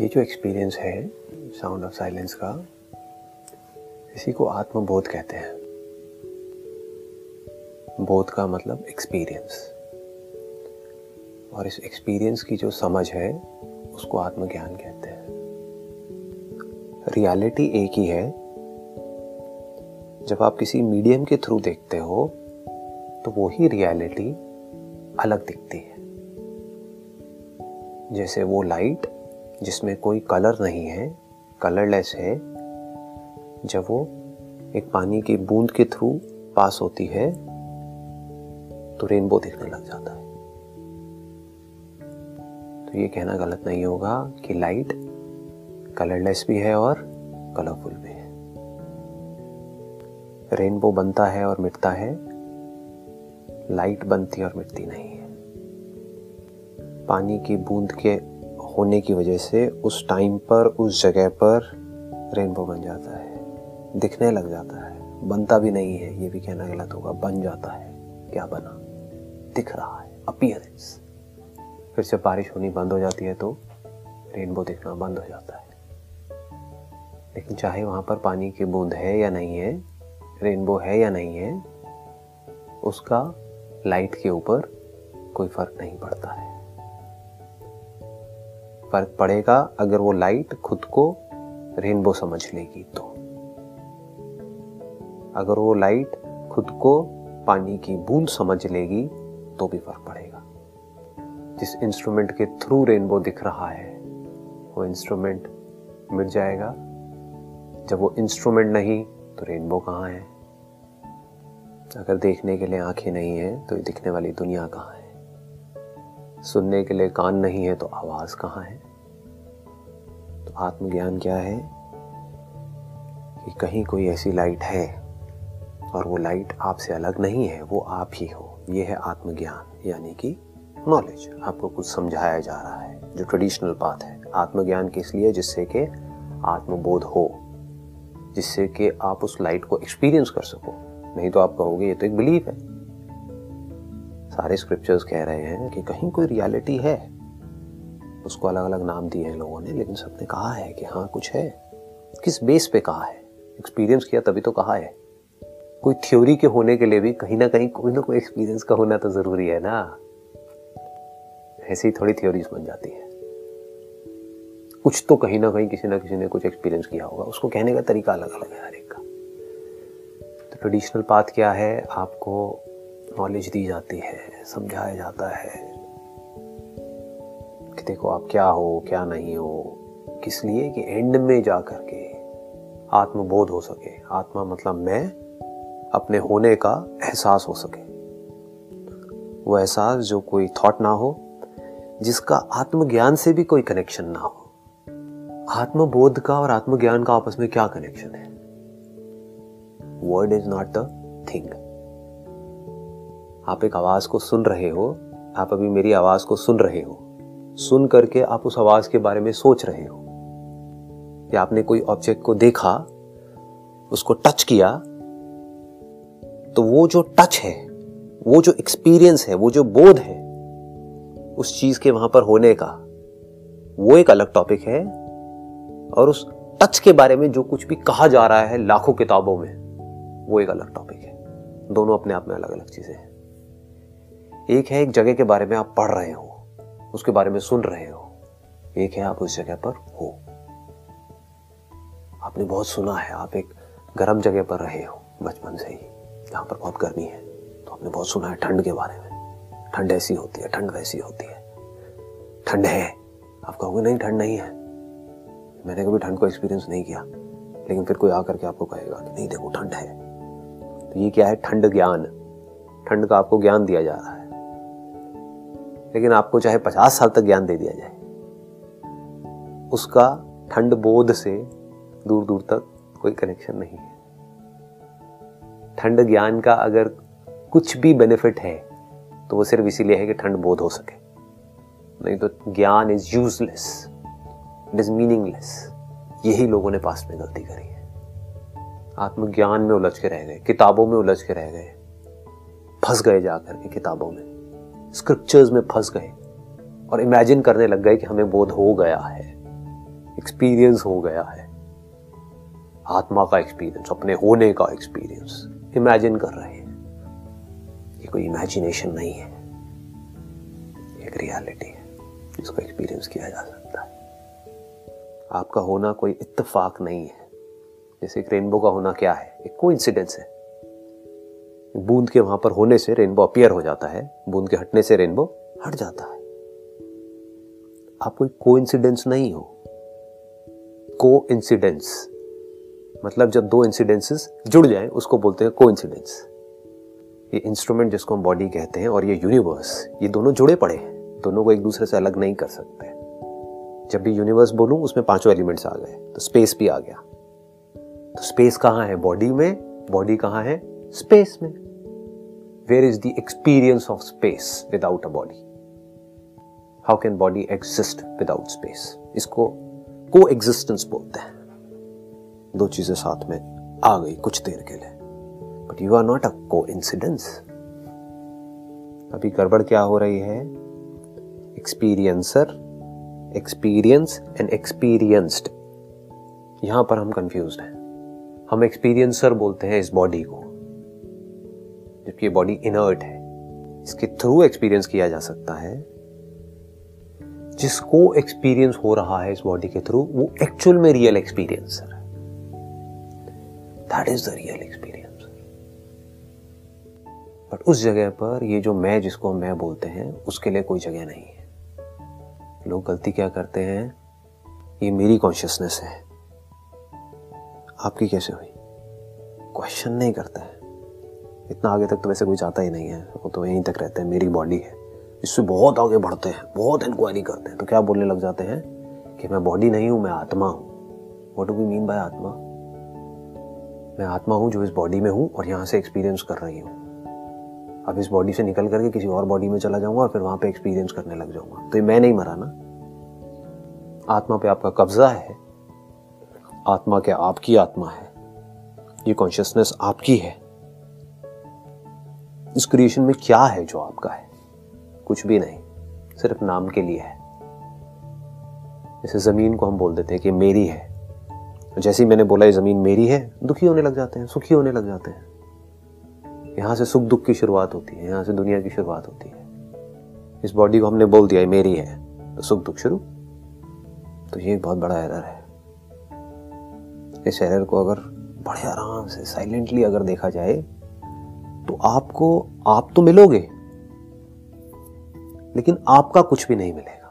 ये जो एक्सपीरियंस है साउंड ऑफ़ साइलेंस का, इसी को आत्मबोध कहते हैं। बोध का मतलब एक्सपीरियंस और इस एक्सपीरियंस की जो समझ है, उसको आत्मज्ञान कहते हैं। रियलिटी एक ही है। जब आप किसी मीडियम के थ्रू देखते हो तो वो ही रियलिटी अलग दिखती है। जैसे वो लाइट जिसमें कोई कलर नहीं है कलरलेस है, जब वो एक पानी की बूंद के थ्रू पास होती है तो रेनबो दिखने लग जाता है। तो ये कहना गलत नहीं होगा कि लाइट कलरलेस भी है और कलरफुल भी है। रेनबो बनता है और मिटता है लाइट बनती और मिटती नहीं है। पानी की बूंद के होने की वजह से उस टाइम पर, उस जगह पर रेनबो बन जाता है। दिखने लग जाता है। बनता भी नहीं है, ये भी कहना गलत होगा। बन जाता है। क्या बना? दिख रहा है। अपियरेंस फिर जब बारिश होनी बंद हो जाती है तो रेनबो दिखना बंद हो जाता है। लेकिन चाहे वहाँ पर पानी की बूंद है या नहीं है रेनबो है या नहीं है, उसका लाइट के ऊपर कोई फ़र्क नहीं पड़ता है। फ़र्क पड़ेगा, अगर वो लाइट खुद को रेनबो समझ लेगी तो। अगर वो लाइट खुद को पानी की बूंद समझ लेगी तो भी फ़र्क पड़ेगा। जिस इंस्ट्रूमेंट के थ्रू रेनबो दिख रहा है, वो इंस्ट्रूमेंट मिट जाएगा। जब वो इंस्ट्रूमेंट नहीं तो रेनबो कहाँ है? अगर देखने के लिए आँखें नहीं है तो दिखने वाली दुनिया कहाँ है? सुनने के लिए कान नहीं है तो आवाज़ कहाँ है? तो आत्मज्ञान क्या है? कि कहीं कोई ऐसी लाइट है और वो लाइट आपसे अलग नहीं है, वो आप ही हो। ये है आत्मज्ञान, यानी कि नॉलेज आपको कुछ समझाया जा रहा है, जो ट्रेडिशनल बात है। आत्मज्ञान किस लिए? जिससे कि आत्मबोध हो। जिससे कि आप उस लाइट को एक्सपीरियंस कर सको। नहीं तो आप कहोगे, ये तो एक बिलीफ है। सारे स्क्रिप्चर्स कह रहे हैं कि कहीं कोई रियलिटी है। उसको अलग अलग नाम दिए हैं लोगों ने, लेकिन सबने कहा है कि हाँ कुछ है। किस बेस पे कहा है? एक्सपीरियंस किया तभी तो कहा है। कोई थ्योरी के होने के लिए भी कहीं ना कहीं कोई ना कोई एक्सपीरियंस का होना तो ज़रूरी है ना। ऐसी थोड़ी थ्योरीज बन जाती है। कुछ तो कहीं ना कहीं किसी ना किसी ने कुछ एक्सपीरियंस किया होगा। उसको कहने का तरीका अलग अलग है हर एक का। तो ट्रेडिशनल पाथ क्या है? आपको नॉलेज दी जाती है, समझाया जाता है कि देखो आप क्या हो, क्या नहीं हो, किस लिए कि एंड में जा करके आत्मबोध हो सके। आत्मा मतलब मैं, अपने होने का एहसास हो सके। वो एहसास जो कोई थॉट ना हो, जिसका आत्मज्ञान से भी कोई कनेक्शन ना हो। आत्मबोध का और आत्मज्ञान का आपस में क्या कनेक्शन है? Word is not the thing आप एक आवाज़ को सुन रहे हो, आप अभी मेरी आवाज़ को सुन रहे हो। सुन करके आप उस आवाज़ के बारे में सोच रहे हो। या आपने कोई ऑब्जेक्ट को देखा, उसको टच किया तो वो जो टच है, वो जो एक्सपीरियंस है, वो जो बोध है, उस चीज़ के वहाँ पर होने का, वो एक अलग टॉपिक है। और उस टच के बारे में जो कुछ भी कहा जा रहा है लाखों किताबों में, वो एक अलग टॉपिक है। दोनों अपने आप में अलग अलग चीज़ें हैं। एक है एक जगह के बारे में आप पढ़ रहे हो, उसके बारे में सुन रहे हो, एक है आप उस जगह पर हो। आपने बहुत सुना है, आप एक गर्म जगह पर रहे हो, बचपन से ही यहाँ पर बहुत गर्मी है तो आपने बहुत सुना है ठंड के बारे में। ठंड ऐसी होती है, ठंड वैसी होती है। ठंड है, आप कहोगे, नहीं, ठंड नहीं है। मैंने कभी ठंड को एक्सपीरियंस नहीं किया, लेकिन फिर कोई आकर के आपको कहेगा कि, नहीं, देखो, ठंड है। तो ये क्या है? ठंड ज्ञान। ठंड का आपको ज्ञान दिया जा रहा है। लेकिन आपको चाहे पचास साल तक ज्ञान दे दिया जाए। उसका ठंड बोध से दूर दूर तक कोई कनेक्शन नहीं है। ठंड ज्ञान का अगर कुछ भी बेनिफिट है तो वो सिर्फ़ इसीलिए है कि ठंड बोध हो सके। नहीं तो ज्ञान is useless it is meaningless यही लोगों ने पास में गलती करी है। आत्मज्ञान में उलझ के रह गए, किताबों में उलझ के रह गए। फंस गए जाकर के किताबों में। स्क्रिप्चर्स में फंस गए और इमेजिन करने लग गए कि हमें बोध हो गया है एक्सपीरियंस हो गया है, आत्मा का एक्सपीरियंस अपने होने का एक्सपीरियंस इमेजिन कर रहे हैं। ये कोई इमेजिनेशन नहीं है एक रियलिटी है, जिसको एक्सपीरियंस किया जा सकता है। आपका होना कोई इत्तेफाक नहीं है। जैसे एक रेनबो का होना क्या है? एक को है। बूंद के वहाँ पर होने से रेनबो अपियर हो जाता है, बूंद के हटने से रेनबो हट जाता है। आप कोई को नहीं हो। को इंसिडेंस मतलब जब दो इंसिडेंसेस जुड़ जाएँ, उसको बोलते हैं को ये इंस्ट्रूमेंट जिसको हम बॉडी कहते हैं और ये यूनिवर्स, ये दोनों जुड़े पड़े हैं, दोनों को एक दूसरे से अलग नहीं कर सकते। जब भी यूनिवर्स बोलूँ, उसमें पाँचों एलिमेंट्स आ गए तो स्पेस भी आ गया। तो स्पेस कहाँ है बॉडी में? बॉडी कहाँ है? स्पेस में। Where is the experience of space without a body how can body exist without space इसको को एग्जिस्टेंस बोलते हैं। दो चीज़ें साथ में आ गई कुछ देर के लिए। But you are not a coincidence अभी गड़बड़ क्या हो रही है? एक्सपीरियंसर एक्सपीरियंस एंड एक्सपीरियंस्ड यहाँ पर हम कंफ्यूज हैं। हम एक्सपीरियंसर बोलते हैं इस बॉडी को। जबकि ये बॉडी इनर्ट है। इसके थ्रू एक्सपीरियंस किया जा सकता है। जिसको एक्सपीरियंस हो रहा है इस बॉडी के थ्रू वो एक्चुअल में रियल एक्सपीरियंस है। That is the real experience but उस जगह पर ये जो मैं जिसको मैं बोलते हैं, उसके लिए कोई जगह नहीं है। लोग गलती क्या करते हैं? ये मेरी कॉन्शियसनेस है। आपकी कैसे हुई? क्वेश्चन नहीं करता है। इतना आगे तक तो वैसे कोई जाता ही नहीं है। वो तो यहीं तक रहते हैं, मेरी बॉडी है। इससे बहुत आगे बढ़ते हैं, बहुत इंक्वायरी करते हैं। तो क्या बोलने लग जाते हैं कि मैं बॉडी नहीं हूँ, मैं आत्मा हूँ। What do we mean by आत्मा? मैं आत्मा हूँ जो इस बॉडी में हूँ और यहाँ से एक्सपीरियंस कर रही हूँ। अब इस बॉडी से निकल करके किसी और बॉडी में चला जाऊँगा और फिर वहाँ पे एक्सपीरियंस करने लग जाऊँगा। तो ये मैं नहीं मरा ना। आत्मा पे आपका कब्जा है। आत्मा क्या आपकी आत्मा है? ये कॉन्शियसनेस आपकी है। इस क्रिएशन में क्या है जो आपका है? कुछ भी नहीं, सिर्फ़ नाम के लिए है। जैसे ज़मीन को हम बोल देते हैं कि मेरी है। जैसे ही मैंने बोला ये ज़मीन मेरी है, दुखी होने लग जाते हैं, सुखी होने लग जाते हैं। यहाँ से सुख दुख की शुरुआत होती है, यहाँ से दुनिया की शुरुआत होती है। इस बॉडी को हमने बोल दिया मेरी है तो सुख दुख शुरू। तो ये बहुत बड़ा एरर है। इस एरर को अगर बड़े आराम से साइलेंटली अगर देखा जाए तो आपको, आप तो मिलोगे। लेकिन आपका कुछ भी नहीं मिलेगा।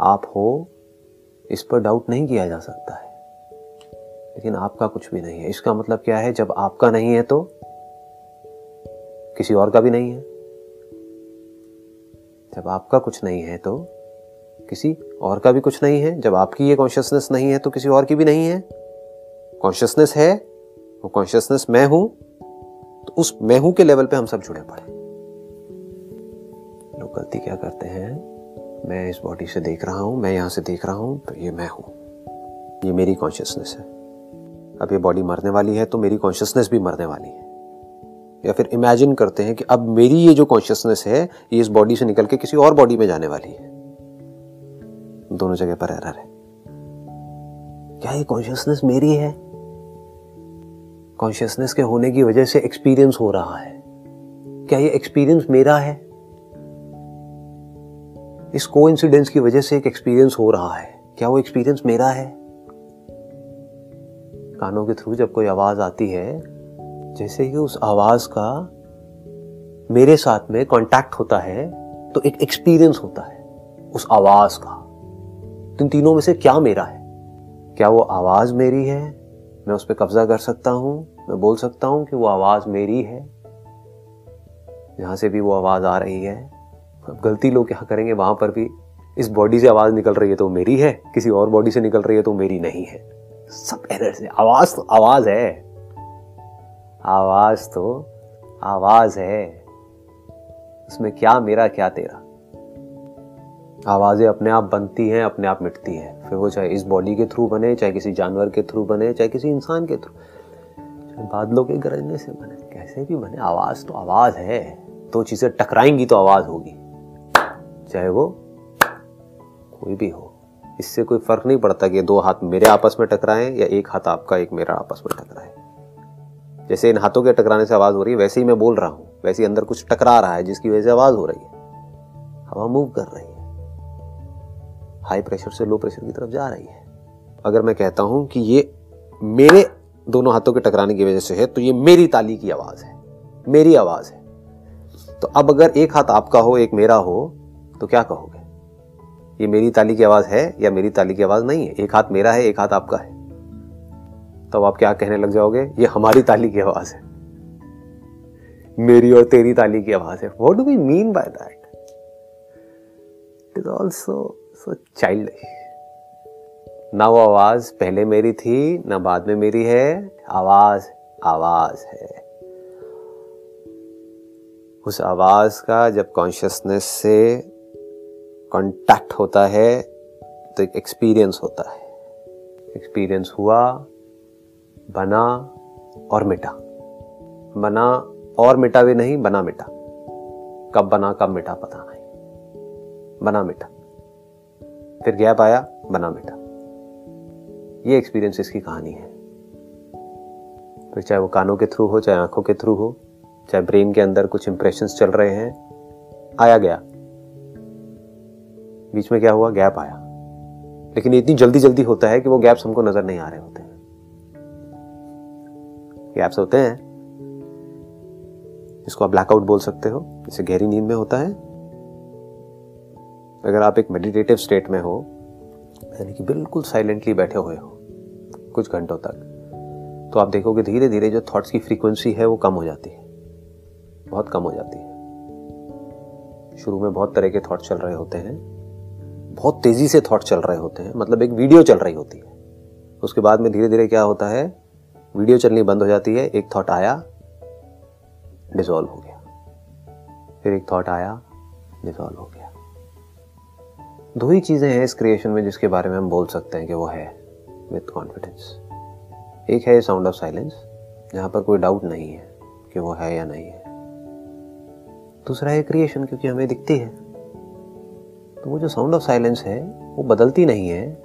आप हो, इस पर डाउट नहीं किया जा सकता है। लेकिन आपका कुछ भी नहीं है। इसका मतलब क्या है? जब आपका नहीं है तो किसी और का भी नहीं है। जब आपका कुछ नहीं है तो किसी और का भी कुछ नहीं है। जब आपकी ये कॉन्शियसनेस नहीं है तो किसी और की भी नहीं है। कॉन्शियसनेस है, वो कॉन्शियसनेस मैं हूँ। उस मैं हूँ के लेवल पे हम सब जुड़े पड़े। लोग गलती क्या करते हैं? मैं इस बॉडी से देख रहा हूँ, मैं यहाँ से देख रहा हूँ तो ये मैं हूँ। ये मेरी कॉन्शियसनेस है। अब ये बॉडी मरने वाली है तो मेरी कॉन्शियसनेस भी मरने वाली है। या फिर इमेजिन करते हैं कि अब मेरी ये जो कॉन्शियसनेस है, ये इस बॉडी से निकल के किसी और बॉडी में जाने वाली है। दोनों जगह पर एरर है। क्या ये कॉन्शियसनेस मेरी है? कॉन्शियसनेस के होने की वजह से एक्सपीरियंस हो रहा है। क्या ये एक्सपीरियंस मेरा है? इस को की वजह से एक एक्सपीरियंस हो रहा है। क्या वो एक्सपीरियंस मेरा है? कानों के थ्रू जब कोई आवाज़ आती है, जैसे ही उस आवाज़ का मेरे साथ में कांटेक्ट होता है तो एक एक्सपीरियंस होता है, उस आवाज़ का। तो इन तीनों में से क्या मेरा है? क्या वो आवाज़ मेरी है? मैं उस पर कब्जा कर सकता हूँ, मैं बोल सकता हूँ कि वो आवाज़ मेरी है। जहाँ से भी वो आवाज़ आ रही है, अब गलती लोग क्या करेंगे? वहाँ पर भी इस बॉडी से आवाज़ निकल रही है तो मेरी है, किसी और बॉडी से निकल रही है तो मेरी नहीं है। सब एरर से आवाज़ तो आवाज़ है। आवाज़ तो आवाज़ है। उसमें क्या मेरा, क्या तेरा? आवाज़ें अपने आप बनती हैं, अपने आप मिटती हैं। फिर वो चाहे इस बॉडी के थ्रू बने, चाहे किसी जानवर के थ्रू बने, चाहे किसी इंसान के थ्रू। चाहे बादलों के गरजने से बने, कैसे भी बने, आवाज़ तो आवाज़ है। दो तो चीज़ें टकराएँगी तो आवाज़ होगी। चाहे वो कोई भी हो। इससे कोई फ़र्क नहीं पड़ता कि दो हाथ मेरे आपस में टकराएँ या एक हाथ आपका, एक मेरा आपस में टकराए। जैसे इन हाथों के टकराने से आवाज़ हो रही है, वैसे ही मैं बोल रहा हूँ। वैसे ही अंदर कुछ टकरा रहा है, जिसकी वजह से आवाज़ हो रही है। हवा मूव कर रही है। हाई प्रेशर से लो प्रेशर की तरफ़ जा रही है। अगर मैं कहता हूँ कि ये मेरे दोनों हाथों के टकराने की वजह से है तो ये मेरी ताली की आवाज़ है। मेरी आवाज़ है। तो अब अगर एक हाथ आपका हो, एक मेरा हो तो क्या कहोगे? ये मेरी ताली की आवाज़ है या मेरी ताली की आवाज़ नहीं है? एक हाथ मेरा है, एक हाथ आपका है। तो आप क्या कहने लग जाओगे? ये हमारी ताली की आवाज़ है। मेरी और तेरी ताली की आवाज़ है। What do we mean by that it is also so child ना वो आवाज़ पहले मेरी थी, ना बाद में मेरी है। आवाज़ आवाज़ है। उस आवाज़ का जब कॉन्शियसनेस से कांटेक्ट होता है तो एक एक्सपीरियंस होता है। एक्सपीरियंस हुआ, बना और मिटा। बना और मिटा भी नहीं, बना मिटा। कब बना, कब मिटा, पता नहीं। बना, मिटा। फिर गैप आया, बना बेटा ये एक्सपीरियंस इसकी कहानी है। फिर चाहे वो कानों के थ्रू हो, चाहे आँखों के थ्रू हो, चाहे ब्रेन के अंदर कुछ इंप्रेशंस चल रहे हैं, आया गया। बीच में क्या हुआ? गैप आया। लेकिन इतनी जल्दी जल्दी होता है कि वो गैप्स हमको नज़र नहीं आ रहे होते हैं। गैप्स होते हैं। इसको आप ब्लैकआउट बोल सकते हो इसे गहरी नींद में होता है अगर आप एक मेडिटेटिव स्टेट में हो, यानी कि बिल्कुल साइलेंटली बैठे हुए हो, कुछ घंटों तक तो आप देखोगे धीरे धीरे जो थॉट्स की फ्रीक्वेंसी है वो कम हो जाती है। बहुत कम हो जाती है। शुरू में बहुत तरह के थॉट चल रहे होते हैं। बहुत तेज़ी से थॉट चल रहे होते हैं। मतलब एक वीडियो चल रही होती है। उसके बाद में धीरे धीरे क्या होता है? वीडियो चलनी बंद हो जाती है। एक थॉट आया डिसॉल्व हो गया। फिर एक थॉट आया डिजॉल्व हो गया। दो ही चीज़ें हैं इस क्रिएशन में जिसके बारे में हम बोल सकते हैं कि वो है विथ कॉन्फिडेंस एक है साउंड ऑफ़ साइलेंस जहाँ पर कोई डाउट नहीं है कि वो है या नहीं है। दूसरा है क्रिएशन क्योंकि हमें दिखती है। तो वो जो साउंड ऑफ़ साइलेंस है, वो बदलती नहीं है,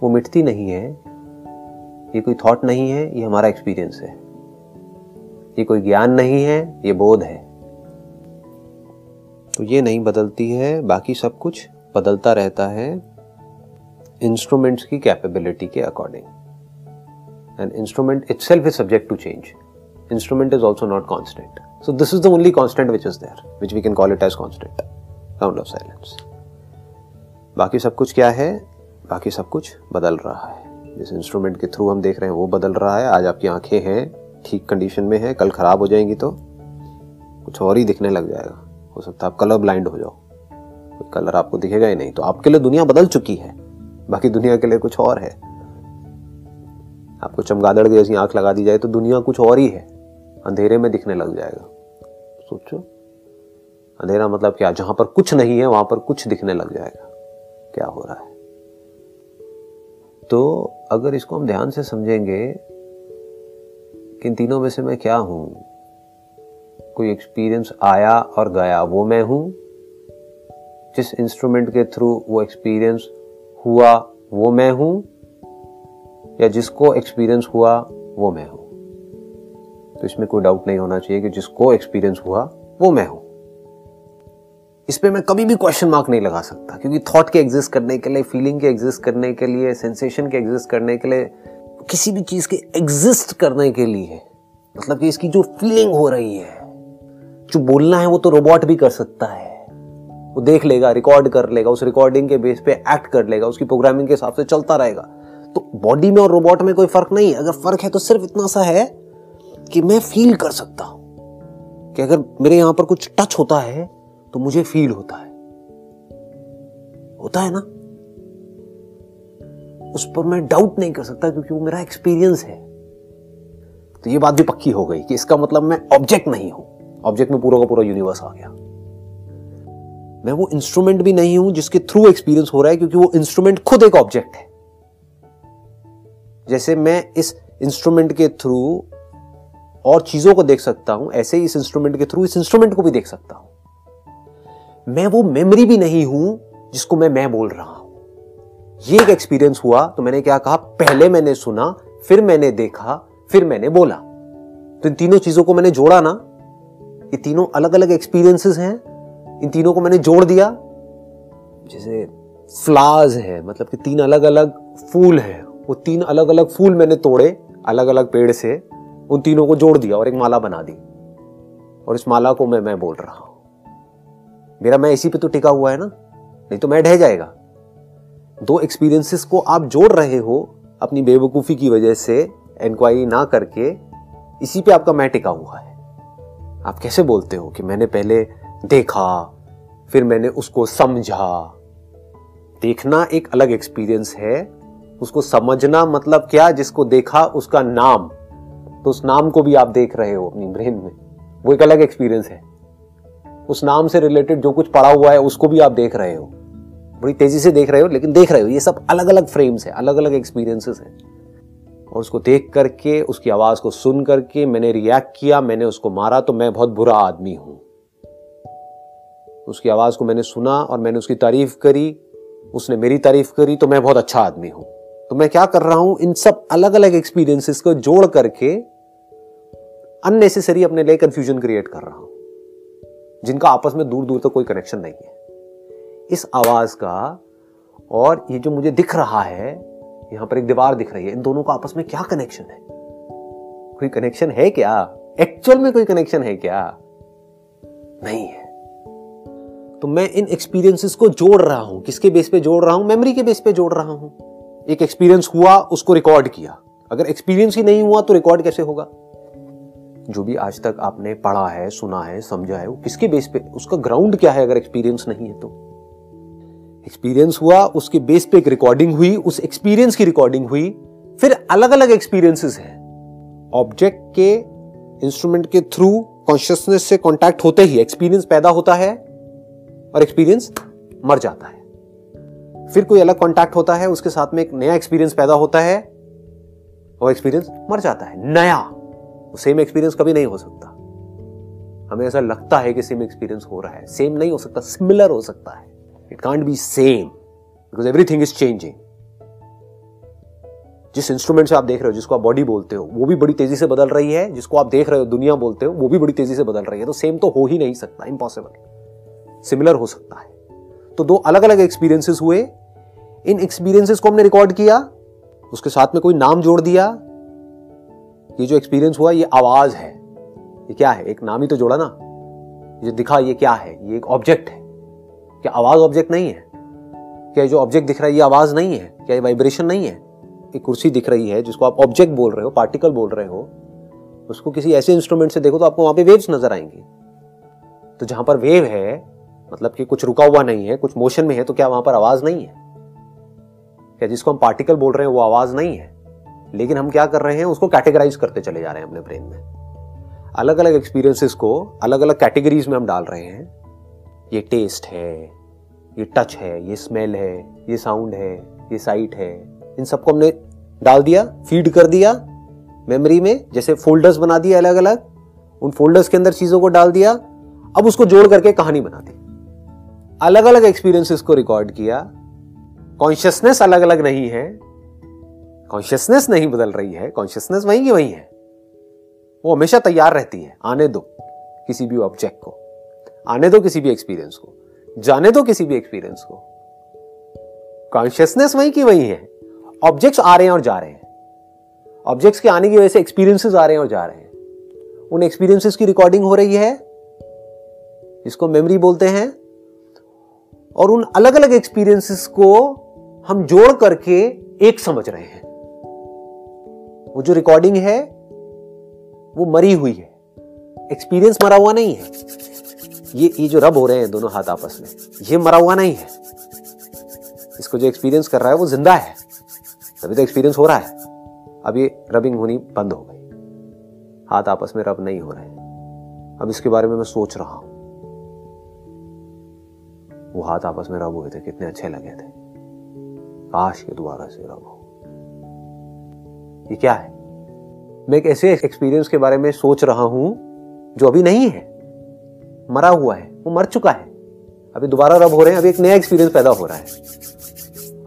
वो मिटती नहीं है। ये कोई थॉट नहीं है, ये हमारा एक्सपीरियंस है। ये कोई ज्ञान नहीं है, ये बोध है। तो ये नहीं बदलती है, बाकी सब कुछ बदलता रहता है इंस्ट्रूमेंट्स की कैपेबिलिटी के according and instrument itself is subject to change instrument is also not constant so this is the only constant which is there which we can call it as constant sound of silence बाकी सब कुछ क्या है? बाकी सब कुछ बदल रहा है। जिस इंस्ट्रूमेंट के थ्रू हम देख रहे हैं, वो बदल रहा है। आज आपकी आँखें हैं, ठीक कंडीशन में है, कल खराब हो जाएँगी तो कुछ और ही दिखने लग जाएगा। हो सकता है आप कलर ब्लाइंड हो जाओ। कलर आपको दिखेगा ही नहीं तो आपके लिए दुनिया बदल चुकी है। बाकी दुनिया के लिए कुछ और है। आपको चमगादड़ जैसी आँख लगा दी जाए तो दुनिया कुछ और ही है। अंधेरे में दिखने लग जाएगा। सोचो। अंधेरा मतलब क्या? जहाँ पर कुछ नहीं है, वहाँ पर कुछ दिखने लग जाएगा। क्या हो रहा है? तो अगर इसको हम ध्यान से समझेंगे कि इन तीनों में से मैं क्या हूँ? कोई एक्सपीरियंस आया और गया, वो मैं हूँ। जिस इंस्ट्रूमेंट के थ्रू वो एक्सपीरियंस हुआ, वो मैं हूँ। या जिसको एक्सपीरियंस हुआ, वो मैं हूँ। तो इसमें कोई डाउट नहीं होना चाहिए कि जिसको एक्सपीरियंस हुआ, वो मैं हूँ। इस पर मैं कभी भी क्वेश्चन मार्क नहीं लगा सकता, क्योंकि थॉट के एग्जिस्ट करने के लिए फीलिंग के एग्जिस्ट करने के लिए सेंसेशन के एग्जिस्ट करने के लिए, किसी भी चीज़ के एग्जिस्ट करने के लिए मतलब कि इसकी जो फीलिंग हो रही है जो बोलना है वो तो रोबोट भी कर सकता है। वो देख लेगा रिकॉर्ड कर लेगा, उस रिकॉर्डिंग के बेस पे एक्ट कर लेगा, उसकी प्रोग्रामिंग के हिसाब से चलता रहेगा। तो बॉडी में और रोबोट में कोई फ़र्क नहीं है। अगर फ़र्क है तो सिर्फ़ इतना सा है कि मैं फील कर सकता हूँ। कि अगर मेरे यहाँ पर कुछ टच होता है तो मुझे फील होता है। होता है ना? उस पर मैं डाउट नहीं कर सकता क्योंकि वो मेरा एक्सपीरियंस है। तो ये बात भी पक्की हो गई कि इसका मतलब मैं ऑब्जेक्ट नहीं हूँ। ऑब्जेक्ट में पूरा का पूरा यूनिवर्स आ गया। मैं वो इंस्ट्रूमेंट भी नहीं हूँ जिसके थ्रू एक्सपीरियंस हो रहा है, क्योंकि वो इंस्ट्रूमेंट खुद एक ऑब्जेक्ट है। जैसे मैं इस इंस्ट्रूमेंट के थ्रू और चीज़ों को देख सकता हूँ, ऐसे ही इस इंस्ट्रूमेंट के थ्रू इस इंस्ट्रूमेंट को भी देख सकता हूँ। मैं वो मेमोरी भी नहीं हूँ जिसको मैं मैं बोल रहा हूँ। ये एक एक्सपीरियंस हुआ तो मैंने क्या कहा? पहले मैंने सुना, फिर मैंने देखा, फिर मैंने बोला। तो इन तीनों चीज़ों को मैंने जोड़ा ना ये तीनों अलग अलग एक्सपीरियंसेस हैं। इन तीनों को मैंने जोड़ दिया। जैसे फ्लावर्स है मतलब कि तीन अलग अलग फूल है। वो तीन अलग अलग फूल मैंने तोड़े अलग अलग पेड़ से। उन तीनों को जोड़ दिया और एक माला बना दी। और इस माला को मैं मैं बोल रहा हूँ। मेरा मैं इसी पे तो टिका हुआ है ना? नहीं तो मैं ढह जाएगा। दो एक्सपीरियंसेस को आप जोड़ रहे हो अपनी बेवकूफ़ी की वजह से इंक्वायरी ना करके, इसी पे आपका मैं टिका हुआ है। आप कैसे बोलते हो कि मैंने पहले देखा, फिर मैंने उसको समझा? देखना एक अलग एक्सपीरियंस है। उसको समझना मतलब क्या? जिसको देखा उसका नाम। तो उस नाम को भी आप देख रहे हो अपनी ब्रेन में। वो एक अलग एक्सपीरियंस है। उस नाम से रिलेटेड जो कुछ पड़ा हुआ है, उसको भी आप देख रहे हो। बड़ी तेज़ी से देख रहे हो, लेकिन देख रहे हो। ये सब अलग अलग फ्रेम्स है अलग अलग एक्सपीरियंसेस हैं। और उसको देख करके, उसकी आवाज़ को सुन करके मैंने रिएक्ट किया, मैंने उसको मारा तो मैं बहुत बुरा आदमी हूँ। उसकी आवाज़ को मैंने सुना और मैंने उसकी तारीफ़ करी। उसने मेरी तारीफ़ करी तो मैं बहुत अच्छा आदमी हूँ। तो मैं क्या कर रहा हूँ, इन सब अलग अलग एक्सपीरियंसेस को जोड़ करके अननेसेसरी अपने लिए कंफ्यूजन क्रिएट कर रहा हूँ। जिनका आपस में दूर दूर तक तो कोई कनेक्शन नहीं है। इस आवाज़ का और ये जो मुझे दिख रहा है यहाँ पर एक दीवार दिख रही है। इन दोनों का आपस में क्या कनेक्शन है? कोई कनेक्शन है क्या? एक्चुअल में कोई कनेक्शन है क्या? नहीं है। तो मैं इन एक्सपीरियंसेस को जोड़ रहा हूँ। किसके बेस पे जोड़ रहा हूँ? मेमोरी के बेस पे जोड़ रहा हूँ। एक एक्सपीरियंस हुआ, उसको रिकॉर्ड किया। अगर एक्सपीरियंस ही नहीं हुआ तो रिकॉर्ड कैसे होगा? जो भी आज तक आपने पढ़ा है, सुना है, समझा है, वो किसके बेस पे, उसका ग्राउंड क्या है अगर एक्सपीरियंस नहीं है तो? एक्सपीरियंस हुआ, उसके बेस पे एक रिकॉर्डिंग हुई, उस एक्सपीरियंस की रिकॉर्डिंग हुई, फिर अलग अलग एक्सपीरियंसेस हैं। ऑब्जेक्ट के इंस्ट्रूमेंट के थ्रू कॉन्शियसनेस से कांटेक्ट होते ही एक्सपीरियंस पैदा होता है और एक्सपीरियंस मर जाता है। फिर कोई अलग कॉन्टैक्ट होता है, उसके साथ में एक नया एक्सपीरियंस पैदा होता है और एक्सपीरियंस मर जाता है। नया सेम एक्सपीरियंस कभी नहीं हो सकता। हमें ऐसा लगता है कि सेम एक्सपीरियंस हो रहा है। सेम नहीं हो सकता सिमिलर हो सकता है। It can't be same because everything is changing जिस इंस्ट्रूमेंट से आप देख रहे हो, जिसको आप बॉडी बोलते हो, वो भी बड़ी तेज़ी से बदल रही है। जिसको आप देख रहे हो, दुनिया बोलते हो, वो भी बड़ी तेज़ी से बदल रही है। तो सेम तो हो ही नहीं सकता इम्पॉसिबल सिमिलर हो सकता है। तो दो अलग अलग एक्सपीरियंसेस हुए। इन एक्सपीरियंसेस को हमने रिकॉर्ड किया। उसके साथ में कोई नाम जोड़ दिया। ये जो एक्सपीरियंस हुआ, ये आवाज़ है। ये क्या है? एक नाम ही तो जोड़ा ना। ये दिखा, ये क्या है? ये एक ऑब्जेक्ट है। क्या आवाज़ ऑब्जेक्ट नहीं है। क्या जो ऑब्जेक्ट दिख रहा है, ये आवाज़ नहीं है? क्या ये वाइब्रेशन नहीं है? एक कुर्सी दिख रही है जिसको आप ऑब्जेक्ट बोल रहे हो पार्टिकल बोल रहे हो, उसको किसी ऐसे इंस्ट्रूमेंट से देखो तो आपको वहाँ पे वेव्स नज़र आएँगी। तो जहाँ पर वेव है मतलब कि कुछ रुका हुआ नहीं है, कुछ मोशन में है तो क्या वहाँ पर आवाज़ नहीं है? क्या जिसको हम पार्टिकल बोल रहे हैं, वो आवाज़ नहीं है? लेकिन हम क्या कर रहे हैं, उसको कैटेगराइज करते चले जा रहे हैं अपने ब्रेन में। अलग अलग एक्सपीरियंसेस को अलग अलग कैटेगरीज में हम डाल रहे हैं। ये टेस्ट है, ये टच है, ये स्मेल है, ये साउंड है, ये साइट है। इन सबको हमने डाल दिया फ़ीड कर दिया मेमोरी में, जैसे फोल्डर्स बना दिए अलग अलग उन फोल्डर्स के अंदर चीज़ों को डाल दिया, अब उसको जोड़ करके कहानी बना दी। अलग अलग एक्सपीरियंसेस को रिकॉर्ड किया। कॉन्शियसनेस अलग अलग नहीं है। कॉन्शियसनेस नहीं बदल रही है। कॉन्शियसनेस वहीं की वहीं है। वो हमेशा तैयार रहती है, आने दो किसी भी ऑब्जेक्ट को। आने दो किसी भी एक्सपीरियंस को, जाने दो किसी भी एक्सपीरियंस को। कॉन्शियसनेस वही की वही है। ऑब्जेक्ट्स आ रहे हैं और जा रहे हैं। ऑब्जेक्ट्स के आने की वजह से एक्सपीरियंसेस आ रहे हैं और जा रहे हैं। उन एक्सपीरियंसेस की रिकॉर्डिंग हो रही है, जिसको मेमोरी बोलते हैं, और उन अलग अलग एक्सपीरियंसेस को हम जोड़ करके एक समझ रहे हैं। वो जो रिकॉर्डिंग है, वो मरी हुई है। एक्सपीरियंस मरा हुआ नहीं है। ये ये जो रब हो रहे हैं दोनों हाथ आपस में, ये मरा हुआ नहीं है। इसको जो एक्सपीरियंस कर रहा है वो ज़िंदा है। तभी तो एक्सपीरियंस हो रहा है। अब ये रबिंग होनी बंद हो गई। हाथ आपस में रब नहीं हो रहे अब इसके बारे में मैं सोच रहा हूँ। वो हाथ आपस में रब हुए थे, कितने अच्छे लगे थे। काश के दोबारा से रब हो। ये क्या है? मैं एक ऐसे एक्सपीरियंस के बारे में सोच रहा हूँ जो अभी नहीं है। मरा हुआ है, वो मर चुका है। अभी दोबारा रब हो रहे हैं, अभी एक नया एक्सपीरियंस पैदा हो रहा है।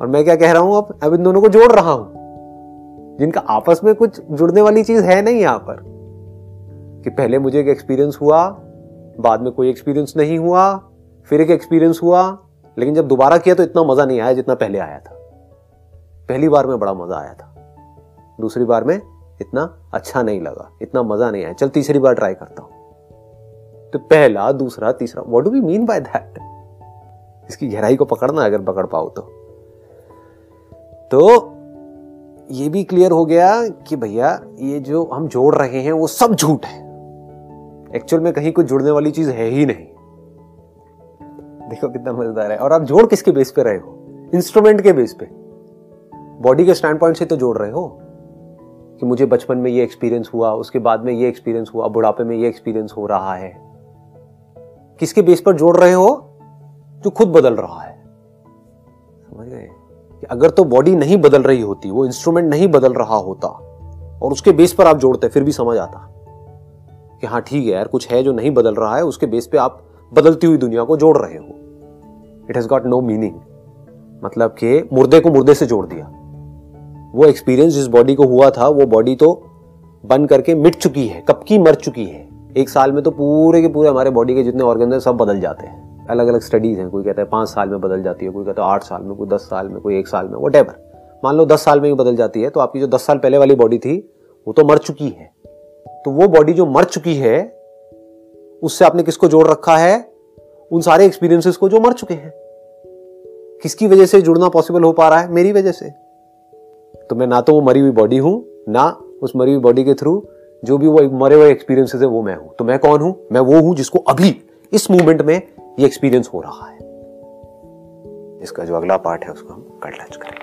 और मैं क्या कह रहा हूँ अब? अब इन दोनों को जोड़ रहा हूँ। जिनका आपस में कुछ जुड़ने वाली चीज़ है नहीं यहाँ पर। कि पहले मुझे एक एक्सपीरियंस हुआ, बाद में कोई एक्सपीरियंस नहीं हुआ, फिर एक एक्सपीरियंस हुआ, लेकिन जब दोबारा किया तो इतना मज़ा नहीं आया जितना पहले आया था। पहली बार में बड़ा मज़ा आया था। दूसरी बार में इतना अच्छा नहीं लगा, इतना मज़ा नहीं आया। चल तीसरी बार ट्राई करता हूँ। तो पहला, दूसरा, तीसरा what do we mean by that इसकी गहराई को पकड़ना अगर पकड़ पाओ तो। तो ये भी क्लियर हो गया कि भैया, ये जो हम जोड़ रहे हैं, वो सब झूठ है। एक्चुअल में कहीं कुछ जुड़ने वाली चीज़ है ही नहीं। देखो कितना मज़ेदार है। और आप जोड़ किसके बेस पे रहे हो? इंस्ट्रूमेंट के बेस पे। बॉडी के स्टैंड पॉइंट से तो जोड़ रहे हो। कि मुझे बचपन में ये एक्सपीरियंस हुआ, उसके बाद में ये एक्सपीरियंस हुआ, बुढ़ापे में ये एक्सपीरियंस हो रहा है। किसके बेस पर जोड़ रहे हो? जो खुद बदल रहा है। समझ गए? कि अगर तो बॉडी नहीं बदल रही होती, वो इंस्ट्रूमेंट नहीं बदल रहा होता, और उसके बेस पर आप जोड़ते, फिर भी समझ आता। कि हाँ ठीक है यार, कुछ है जो नहीं बदल रहा है, उसके बेस पे आप बदलती हुई दुनिया को जोड़ रहे हो। It has got no meaning मतलब कि मुर्दे को मुर्दे से जोड़ दिया। वो एक्सपीरियंस जिस बॉडी को हुआ था, वो बॉडी तो बन करके मिट चुकी है, कब की मर चुकी है। एक साल में तो पूरे के पूरे हमारे बॉडी के जितने ऑर्गन हैं, सब बदल जाते हैं। अलग अलग स्टडीज़ हैं, कोई कहता है पाँच साल में बदल जाती है, कोई कहता है आठ साल में, कोई दस साल में, कोई एक साल में वट मान लो दस साल में ही बदल जाती है तो आपकी जो दस साल पहले वाली बॉडी थी, वो तो मर चुकी है। तो वो बॉडी जो मर चुकी है, उससे आपने किसको जोड़ रखा है? उन सारे एक्सपीरियंसेस को जो मर चुके हैं। किसकी वजह से जुड़ना पॉसिबल हो पा रहा है? मेरी वजह से। तो मैं ना तो वो मरी हुई बॉडी हूँ, ना उस मरी हुई बॉडी के थ्रू जो भी वो मरे हुए एक्सपीरियंसेस है, वो मैं हूँ। तो मैं कौन हूँ? मैं वो हूँ जिसको अभी इस मूवमेंट में ये एक्सपीरियंस हो रहा है। इसका जो अगला पार्ट है, उसको हम कल टच करेंगे।